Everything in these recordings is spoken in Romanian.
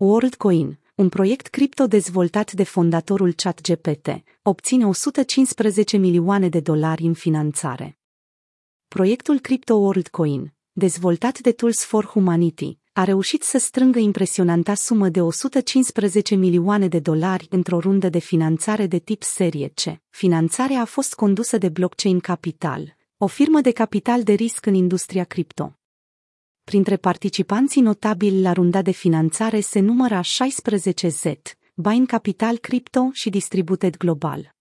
WorldCoin, un proiect cripto dezvoltat de fondatorul ChatGPT, obține 115 milioane de dolari în finanțare. Proiectul Crypto WorldCoin, dezvoltat de Tools for Humanity, a reușit să strângă impresionanta sumă de 115 milioane de dolari într-o rundă de finanțare de tip serie C. Finanțarea a fost condusă de Blockchain Capital, o firmă de capital de risc în industria cripto. Printre participanții notabili la runda de finanțare se numără 16Z, Bain Capital Crypto și Distributed Global.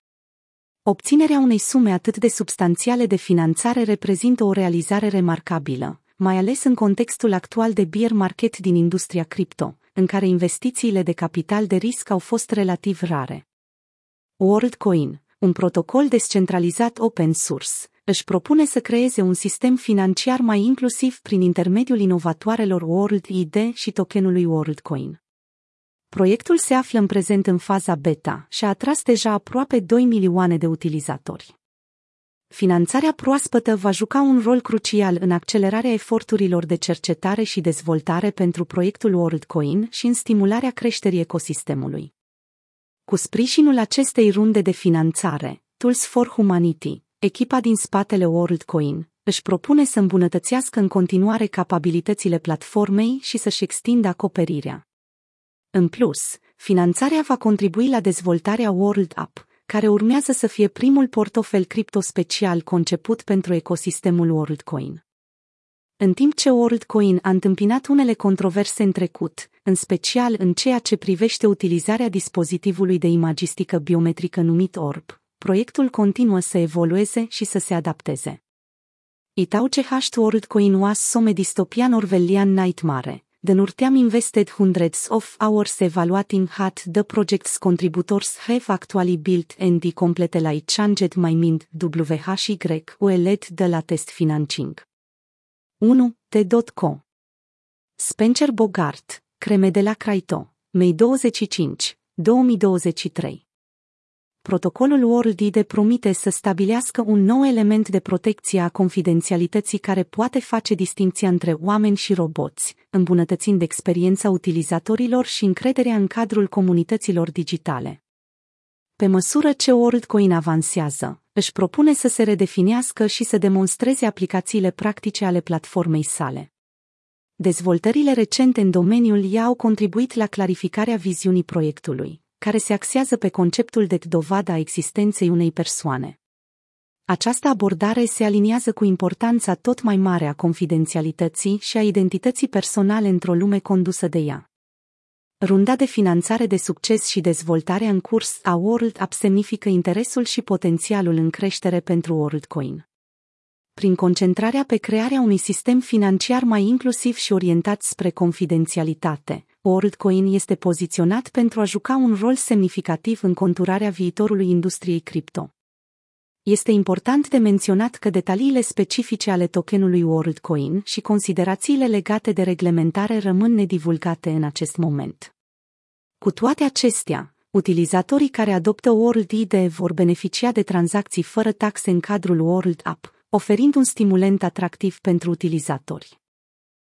Obținerea unei sume atât de substanțiale de finanțare reprezintă o realizare remarcabilă, mai ales în contextul actual de bear market din industria cripto, în care investițiile de capital de risc au fost relativ rare. WorldCoin, un protocol descentralizat open source, își propune să creeze un sistem financiar mai inclusiv prin intermediul inovatoarelor World ID și tokenului WorldCoin. Proiectul se află în prezent în faza beta și a atras deja aproape 2 milioane de utilizatori. Finanțarea proaspătă va juca un rol crucial în accelerarea eforturilor de cercetare și dezvoltare pentru proiectul WorldCoin și în stimularea creșterii ecosistemului. Cu sprijinul acestei runde de finanțare, Tools for Humanity, echipa din spatele WorldCoin, își propune să îmbunătățească în continuare capabilitățile platformei și să-și extindă acoperirea. În plus, finanțarea va contribui la dezvoltarea World App, care urmează să fie primul portofel cripto special conceput pentru ecosistemul WorldCoin. În timp ce WorldCoin a întâmpinat unele controverse în trecut, în special în ceea ce privește utilizarea dispozitivului de imagistică biometrică numit ORB, proiectul continuă să evolueze și să se adapteze. Itauce Hașt WorldCoin was some dystopian orwellian nightmare, the Nurteam invested hundreds of hours evaluating how the project's contributors have actually built and the completely changed my mind WHY led the latest financing. 1. T.co Spencer Bogart, Creme de la Craito, Mei 25, 2023 protocolul WorldID promite să stabilească un nou element de protecție a confidențialității care poate face distinția între oameni și roboți, îmbunătățind experiența utilizatorilor și încrederea în cadrul comunităților digitale. Pe măsură ce WorldCoin avansează, își propune să se redefinească și să demonstreze aplicațiile practice ale platformei sale. Dezvoltările recente în domeniul i au contribuit la clarificarea viziunii proiectului care se axează pe conceptul de dovada existenței unei persoane. Această abordare se aliniază cu importanța tot mai mare a confidențialității și a identității personale într-o lume condusă de ea. Runda de finanțare de succes și dezvoltare în curs a World App semnifică interesul și potențialul în creștere pentru WorldCoin. Prin concentrarea pe crearea unui sistem financiar mai inclusiv și orientat spre confidențialitate, WorldCoin este poziționat pentru a juca un rol semnificativ în conturarea viitorului industriei cripto. Este important de menționat că detaliile specifice ale tokenului WorldCoin și considerațiile legate de reglementare rămân nedivulgate în acest moment. Cu toate acestea, utilizatorii care adoptă WorldID vor beneficia de tranzacții fără taxe în cadrul World App, oferind un stimulent atractiv pentru utilizatori.